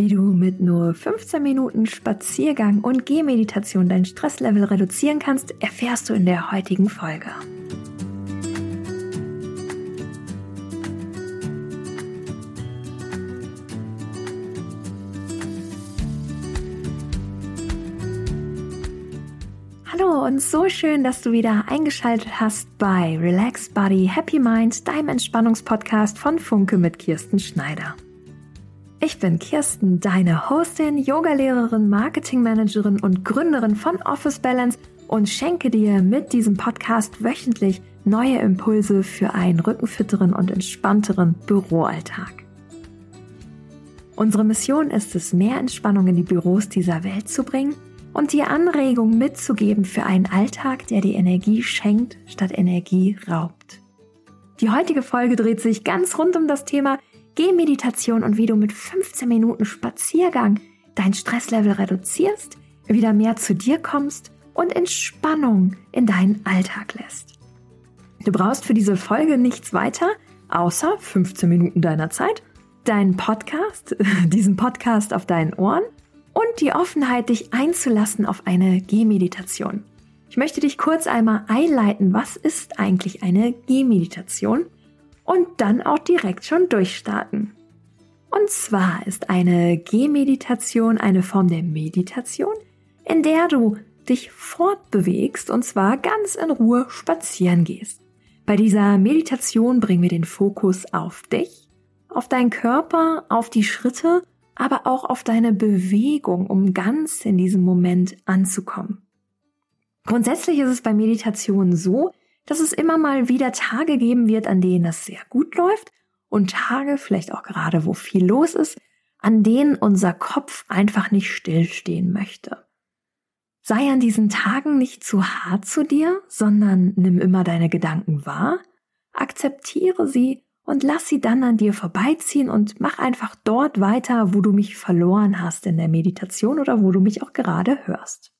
Wie du mit nur 15 Minuten Spaziergang und Gehmeditation dein Stresslevel reduzieren kannst, erfährst du in der heutigen Folge. Hallo und so schön, dass du wieder eingeschaltet hast bei Relax Body Happy Mind, deinem Entspannungspodcast von Funke mit Kirsten Schneider. Ich bin Kirsten, deine Hostin, Yogalehrerin, Marketingmanagerin und Gründerin von Office Balance und schenke dir mit diesem Podcast wöchentlich neue Impulse für einen rückenfitteren und entspannteren Büroalltag. Unsere Mission ist es, mehr Entspannung in die Büros dieser Welt zu bringen und dir Anregungen mitzugeben für einen Alltag, der dir Energie schenkt, statt Energie raubt. Die heutige Folge dreht sich ganz rund um das Thema Gehmeditation und wie du mit 15 Minuten Spaziergang dein Stresslevel reduzierst, wieder mehr zu dir kommst und Entspannung in deinen Alltag lässt. Du brauchst für diese Folge nichts weiter, außer 15 Minuten deiner Zeit, deinen Podcast, diesen Podcast auf deinen Ohren und die Offenheit, dich einzulassen auf eine Gehmeditation. Ich möchte dich kurz einmal einleiten, was ist eigentlich eine Gehmeditation und dann auch direkt schon durchstarten. Und zwar ist eine Gehmeditation eine Form der Meditation, in der du dich fortbewegst und zwar ganz in Ruhe spazieren gehst. Bei dieser Meditation bringen wir den Fokus auf dich, auf deinen Körper, auf die Schritte aber auch auf deine Bewegung, um ganz in diesem Moment anzukommen. Grundsätzlich ist es bei Meditation so, dass es immer mal wieder Tage geben wird, an denen das sehr gut läuft und Tage, vielleicht auch gerade, wo viel los ist, an denen unser Kopf einfach nicht stillstehen möchte. Sei an diesen Tagen nicht zu hart zu dir, sondern nimm immer deine Gedanken wahr, akzeptiere sie und lass sie dann an dir vorbeiziehen und mach einfach dort weiter, wo du mich verloren hast in der Meditation oder wo du mich auch gerade hörst.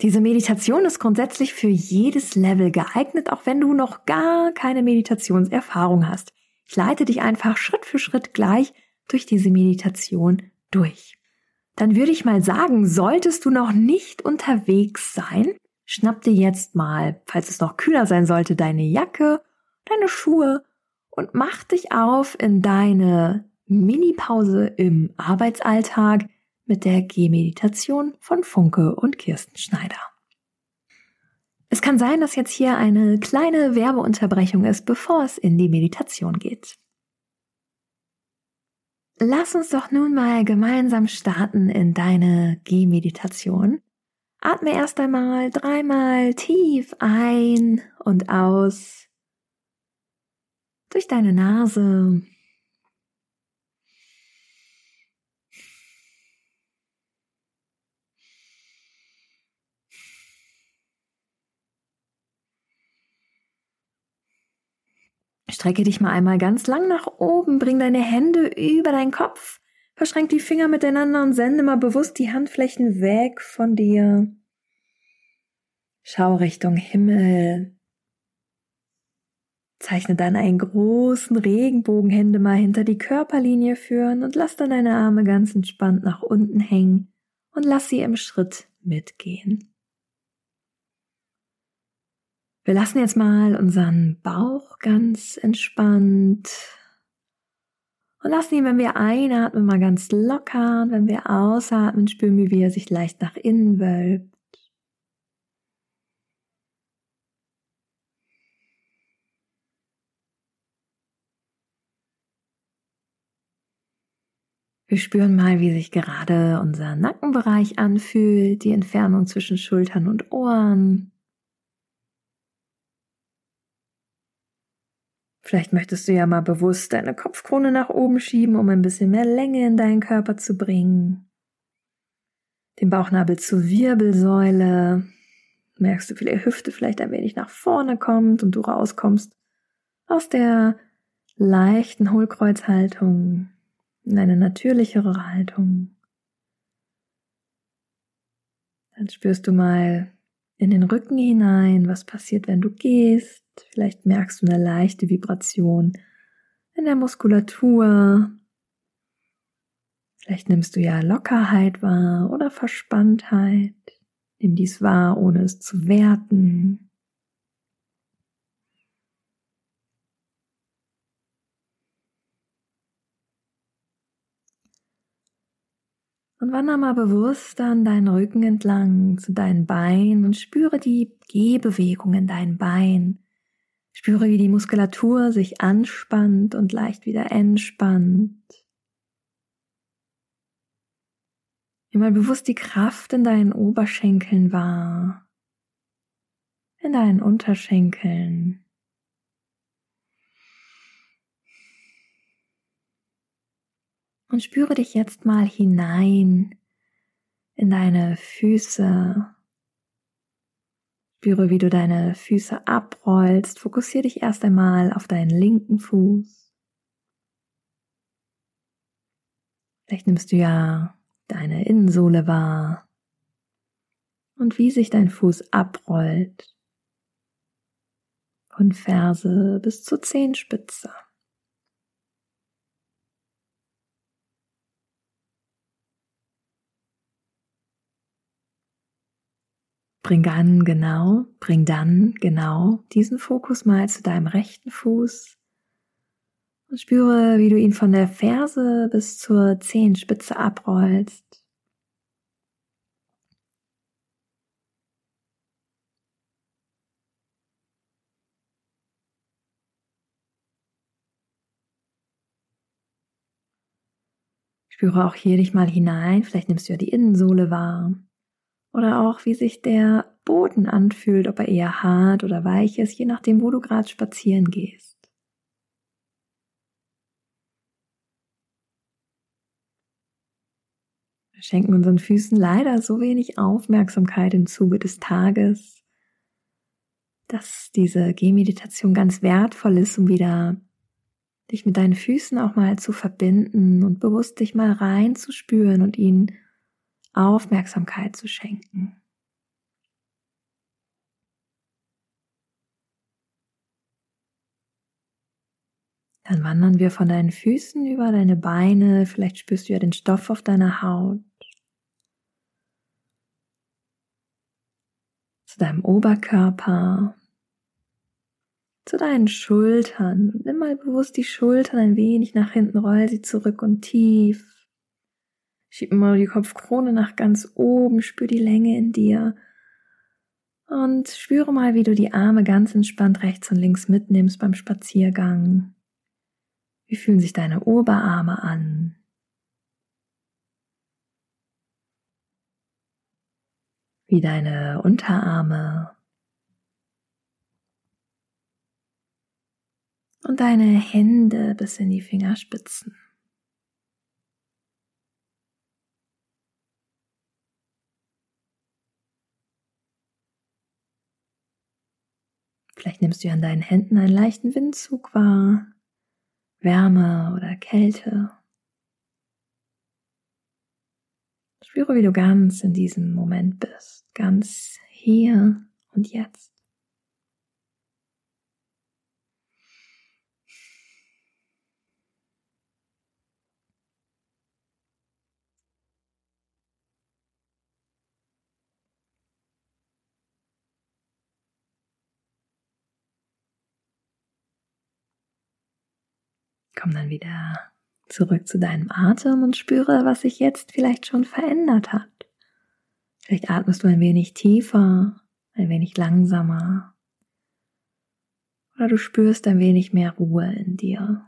Diese Meditation ist grundsätzlich für jedes Level geeignet, auch wenn du noch gar keine Meditationserfahrung hast. Ich leite dich einfach Schritt für Schritt gleich durch diese Meditation durch. Dann würde ich mal sagen, solltest du noch nicht unterwegs sein, schnapp dir jetzt mal, falls es noch kühler sein sollte, deine Jacke, deine Schuhe und mach dich auf in deine Mini-Pause im Arbeitsalltag mit der Gehmeditation von Funke und Kirsten Schneider. Es kann sein, dass jetzt hier eine kleine Werbeunterbrechung ist, bevor es in die Meditation geht. Lass uns doch nun mal gemeinsam starten in deine Gehmeditation. Atme erst einmal dreimal tief ein und aus durch deine Nase. Strecke dich mal einmal ganz lang nach oben, bring deine Hände über deinen Kopf, verschränk die Finger miteinander und sende mal bewusst die Handflächen weg von dir. Schau Richtung Himmel, Zeichne dann einen großen Regenbogenhände mal hinter die Körperlinie führen und lass dann deine Arme ganz entspannt nach unten hängen und lass sie im Schritt mitgehen. Wir lassen jetzt mal unseren Bauch ganz entspannt und lassen ihn, wenn wir einatmen, mal ganz locker und wenn wir ausatmen, spüren wir, wie er sich leicht nach innen wölbt. Wir spüren mal, wie sich gerade unser Nackenbereich anfühlt, die Entfernung zwischen Schultern und Ohren. Vielleicht möchtest du ja mal bewusst deine Kopfkrone nach oben schieben, um ein bisschen mehr Länge in deinen Körper zu bringen. Den Bauchnabel zur Wirbelsäule. Merkst du, wie die Hüfte vielleicht ein wenig nach vorne kommt und du rauskommst aus der leichten Hohlkreuzhaltung in eine natürlichere Haltung. Dann spürst du mal in den Rücken hinein, was passiert, wenn du gehst. Vielleicht merkst du eine leichte Vibration in der Muskulatur. Vielleicht nimmst du ja Lockerheit wahr oder Verspanntheit. Nimm dies wahr, ohne es zu werten. Und wandere mal bewusst an deinen Rücken entlang zu deinen Beinen und spüre die Gehbewegung in deinen Beinen. Spüre, wie die Muskulatur sich anspannt und leicht wieder entspannt. Nimm mal bewusst die Kraft in deinen Oberschenkeln wahr, in deinen Unterschenkeln. Und spüre dich jetzt mal hinein in deine Füße. Spüre, wie du deine Füße abrollst. Fokussiere dich erst einmal auf deinen linken Fuß. Vielleicht nimmst du ja deine Innensohle wahr und wie sich dein Fuß abrollt von Ferse bis zur Zehenspitze. Bring dann genau, bring dann genau diesen Fokus mal zu deinem rechten Fuß und spüre, wie du ihn von der Ferse bis zur Zehenspitze abrollst. Spüre auch hier dich mal hinein, vielleicht nimmst du ja die Innensohle wahr. Oder auch, wie sich der Boden anfühlt, ob er eher hart oder weich ist, je nachdem, wo du gerade spazieren gehst. Wir schenken unseren Füßen leider so wenig Aufmerksamkeit im Zuge des Tages, dass diese Gehmeditation ganz wertvoll ist, um wieder dich mit deinen Füßen auch mal zu verbinden und bewusst dich mal reinzuspüren und ihnen Aufmerksamkeit zu schenken. Dann wandern wir von deinen Füßen über deine Beine, vielleicht spürst du ja den Stoff auf deiner Haut, zu deinem Oberkörper, zu deinen Schultern. Nimm mal bewusst die Schultern ein wenig nach hinten, roll sie zurück und tief Schieb mal die Kopfkrone nach ganz oben, spür die Länge in dir. Und spüre mal, wie du die Arme ganz entspannt rechts und links mitnimmst beim Spaziergang. Wie fühlen sich deine Oberarme an? Wie deine Unterarme? Und deine Hände bis in die Fingerspitzen. Vielleicht nimmst du an deinen Händen einen leichten Windzug wahr, Wärme oder Kälte. Spüre, wie du ganz in diesem Moment bist, ganz hier und jetzt. Komm dann wieder zurück zu deinem Atem und spüre, was sich jetzt vielleicht schon verändert hat. Vielleicht atmest du ein wenig tiefer, ein wenig langsamer. Oder du spürst ein wenig mehr Ruhe in dir.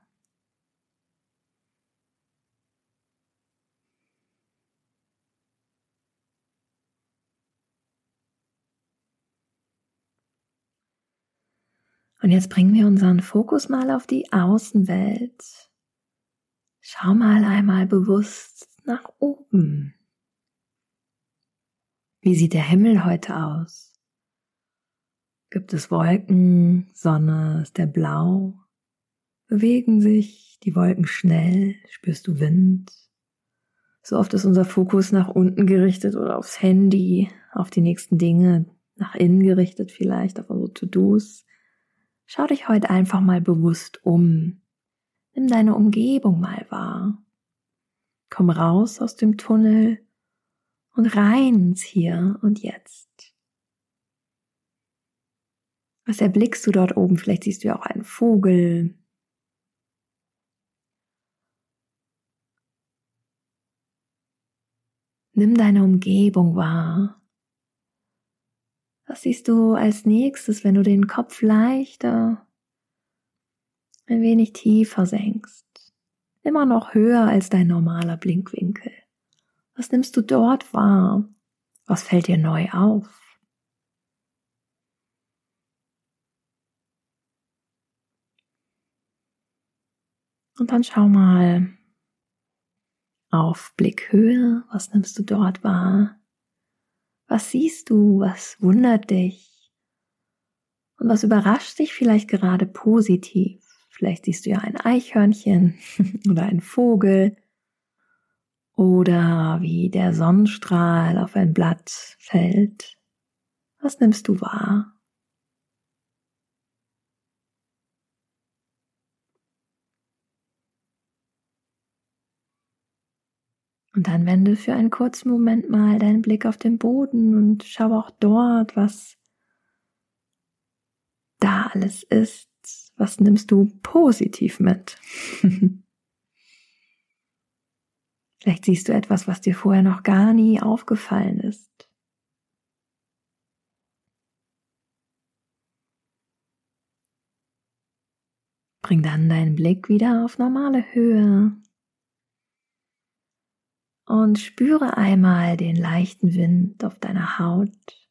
Und jetzt bringen wir unseren Fokus mal auf die Außenwelt. Schau mal einmal bewusst nach oben. Wie sieht der Himmel heute aus? Gibt es Wolken, Sonne, ist der blau? Bewegen sich die Wolken schnell? Spürst du Wind? So oft ist unser Fokus nach unten gerichtet oder aufs Handy, auf die nächsten Dinge, nach innen gerichtet vielleicht, auf unsere To-Dos. Schau dich heute einfach mal bewusst um. Nimm deine Umgebung mal wahr. Komm raus aus dem Tunnel und rein ins Hier und Jetzt. Was erblickst du dort oben? Vielleicht siehst du ja auch einen Vogel. Nimm deine Umgebung wahr. Was siehst du als nächstes, wenn du den Kopf leichter, ein wenig tiefer senkst? Immer noch höher als dein normaler Blinkwinkel. Was nimmst du dort wahr? Was fällt dir neu auf? Und dann schau mal auf Blickhöhe. Was nimmst du dort wahr? Was siehst du? Was wundert dich? Und was überrascht dich vielleicht gerade positiv? Vielleicht siehst du ja ein Eichhörnchen oder ein Vogel oder wie der Sonnenstrahl auf ein Blatt fällt. Was nimmst du wahr? Und dann wende für einen kurzen Moment mal deinen Blick auf den Boden und schau auch dort, was da alles ist. Was nimmst du positiv mit? Vielleicht siehst du etwas, was dir vorher noch gar nie aufgefallen ist. Bring dann deinen Blick wieder auf normale Höhe und spüre einmal den leichten Wind auf deiner Haut,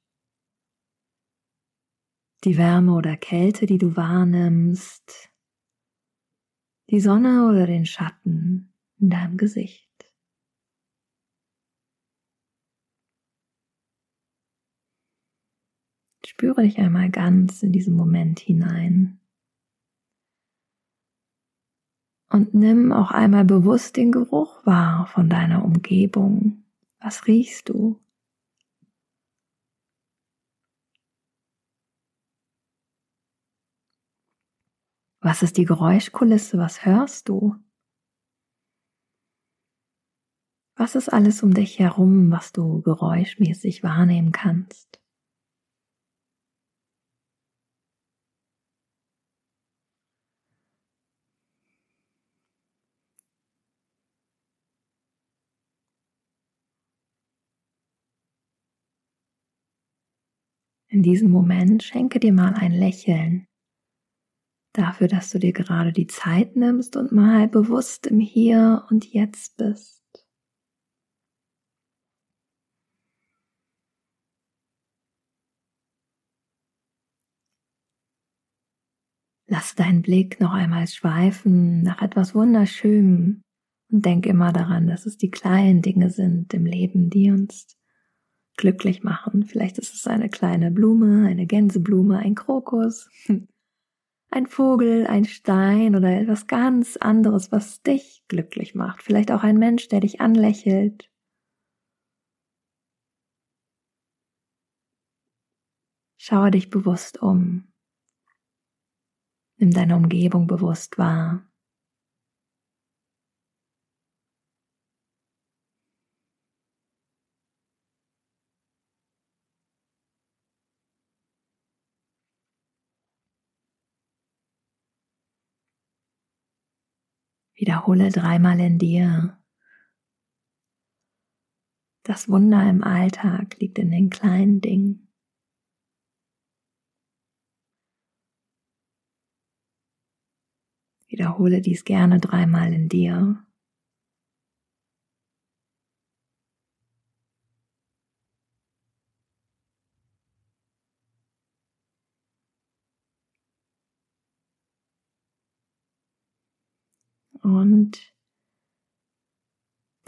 die Wärme oder Kälte, die du wahrnimmst, die Sonne oder den Schatten in deinem Gesicht. Spüre dich einmal ganz in diesen Moment hinein. Und nimm auch einmal bewusst den Geruch wahr von deiner Umgebung. Was riechst du? Was ist die Geräuschkulisse? Was hörst du? Was ist alles um dich herum, was du geräuschmäßig wahrnehmen kannst? In diesem Moment schenke dir mal ein Lächeln dafür, dass du dir gerade die Zeit nimmst und mal bewusst im Hier und Jetzt bist. Lass deinen Blick noch einmal schweifen nach etwas Wunderschönem und denk immer daran, dass es die kleinen Dinge sind im Leben, die uns glücklich machen. Vielleicht ist es eine kleine Blume, eine Gänseblume, ein Krokus, ein Vogel, ein Stein oder etwas ganz anderes, was dich glücklich macht. Vielleicht auch ein Mensch, der dich anlächelt. Schaue dich bewusst um. Nimm deine Umgebung bewusst wahr. Wiederhole dreimal in dir. Das Wunder im Alltag liegt in den kleinen Dingen. Wiederhole dies gerne dreimal in dir. Und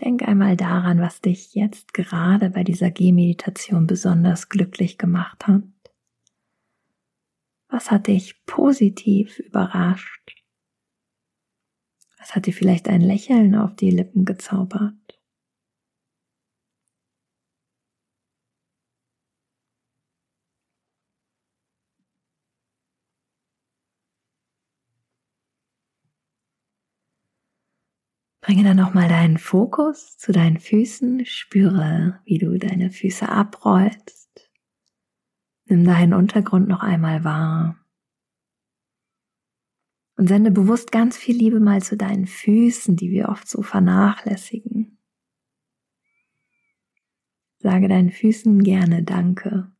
denk einmal daran, was dich jetzt gerade bei dieser Gehmeditation besonders glücklich gemacht hat. Was hat dich positiv überrascht? Was hat dir vielleicht ein Lächeln auf die Lippen gezaubert? Bringe dann nochmal deinen Fokus zu deinen Füßen, spüre, wie du deine Füße abrollst. Nimm deinen Untergrund noch einmal wahr. Und sende bewusst ganz viel Liebe mal zu deinen Füßen, die wir oft so vernachlässigen. Sage deinen Füßen gerne Danke.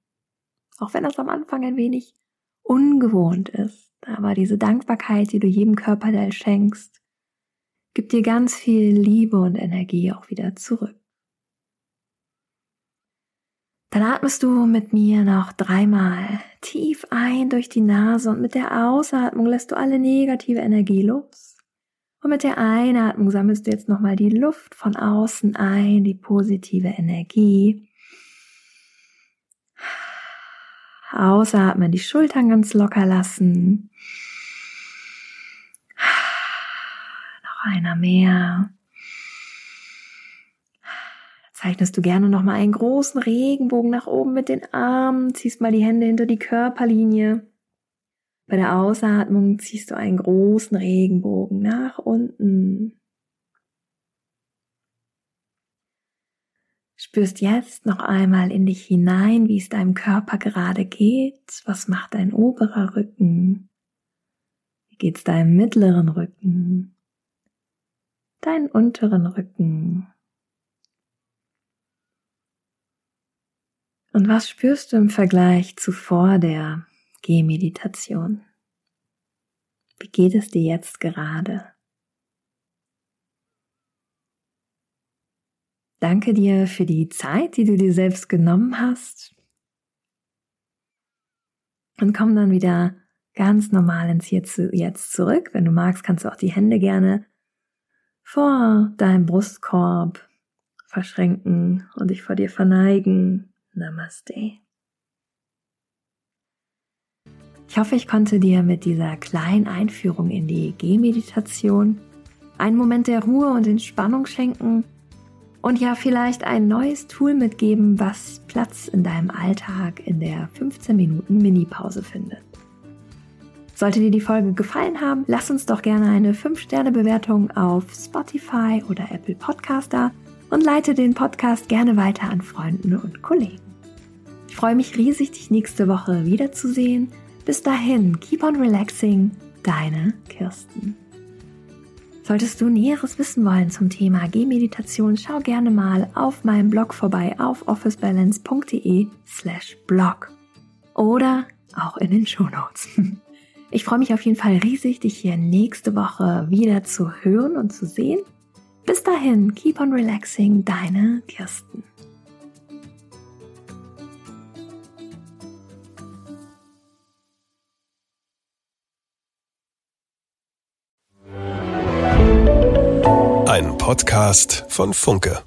Auch wenn das am Anfang ein wenig ungewohnt ist. Aber diese Dankbarkeit, die du jedem Körperteil schenkst, gibt dir ganz viel Liebe und Energie auch wieder zurück. Dann atmest du mit mir noch dreimal tief ein durch die Nase und mit der Ausatmung lässt du alle negative Energie los. Und mit der Einatmung sammelst du jetzt nochmal die Luft von außen ein, die positive Energie. Ausatmen, die Schultern ganz locker lassen. Noch einer mehr. Zeichnest du gerne noch mal einen großen Regenbogen nach oben mit den Armen, ziehst mal die Hände hinter die Körperlinie. Bei der Ausatmung ziehst du einen großen Regenbogen nach unten. Spürst jetzt noch einmal in dich hinein, wie es deinem Körper gerade geht. Was macht dein oberer Rücken? Wie geht's deinem mittleren Rücken? Deinen unteren Rücken? Und was spürst du im Vergleich zu vor der Gehmeditation? Wie geht es dir jetzt gerade? Danke dir für die Zeit, die du dir selbst genommen hast. Und komm dann wieder ganz normal ins Hier zu jetzt zurück. Wenn du magst, kannst du auch die Hände gerne vor deinem Brustkorb verschränken und dich vor dir verneigen. Namaste. Ich hoffe, ich konnte dir mit dieser kleinen Einführung in die Gehmeditation einen Moment der Ruhe und Entspannung schenken und ja vielleicht ein neues Tool mitgeben, was Platz in deinem Alltag in der 15 Minuten Mini-Pause findet. Sollte dir die Folge gefallen haben, lass uns doch gerne eine 5-Sterne-Bewertung auf Spotify oder Apple Podcast da und leite den Podcast gerne weiter an Freunden und Kollegen. Ich freue mich riesig, dich nächste Woche wiederzusehen. Bis dahin, keep on relaxing, deine Kirsten. Solltest du Näheres wissen wollen zum Thema Gehmeditation, schau gerne mal auf meinem Blog vorbei auf officebalance.de slash blog oder auch in den Shownotes. Ich freue mich auf jeden Fall riesig, dich hier nächste Woche wieder zu hören und zu sehen. Bis dahin, keep on relaxing, deine Kirsten. Ein Podcast von Funke.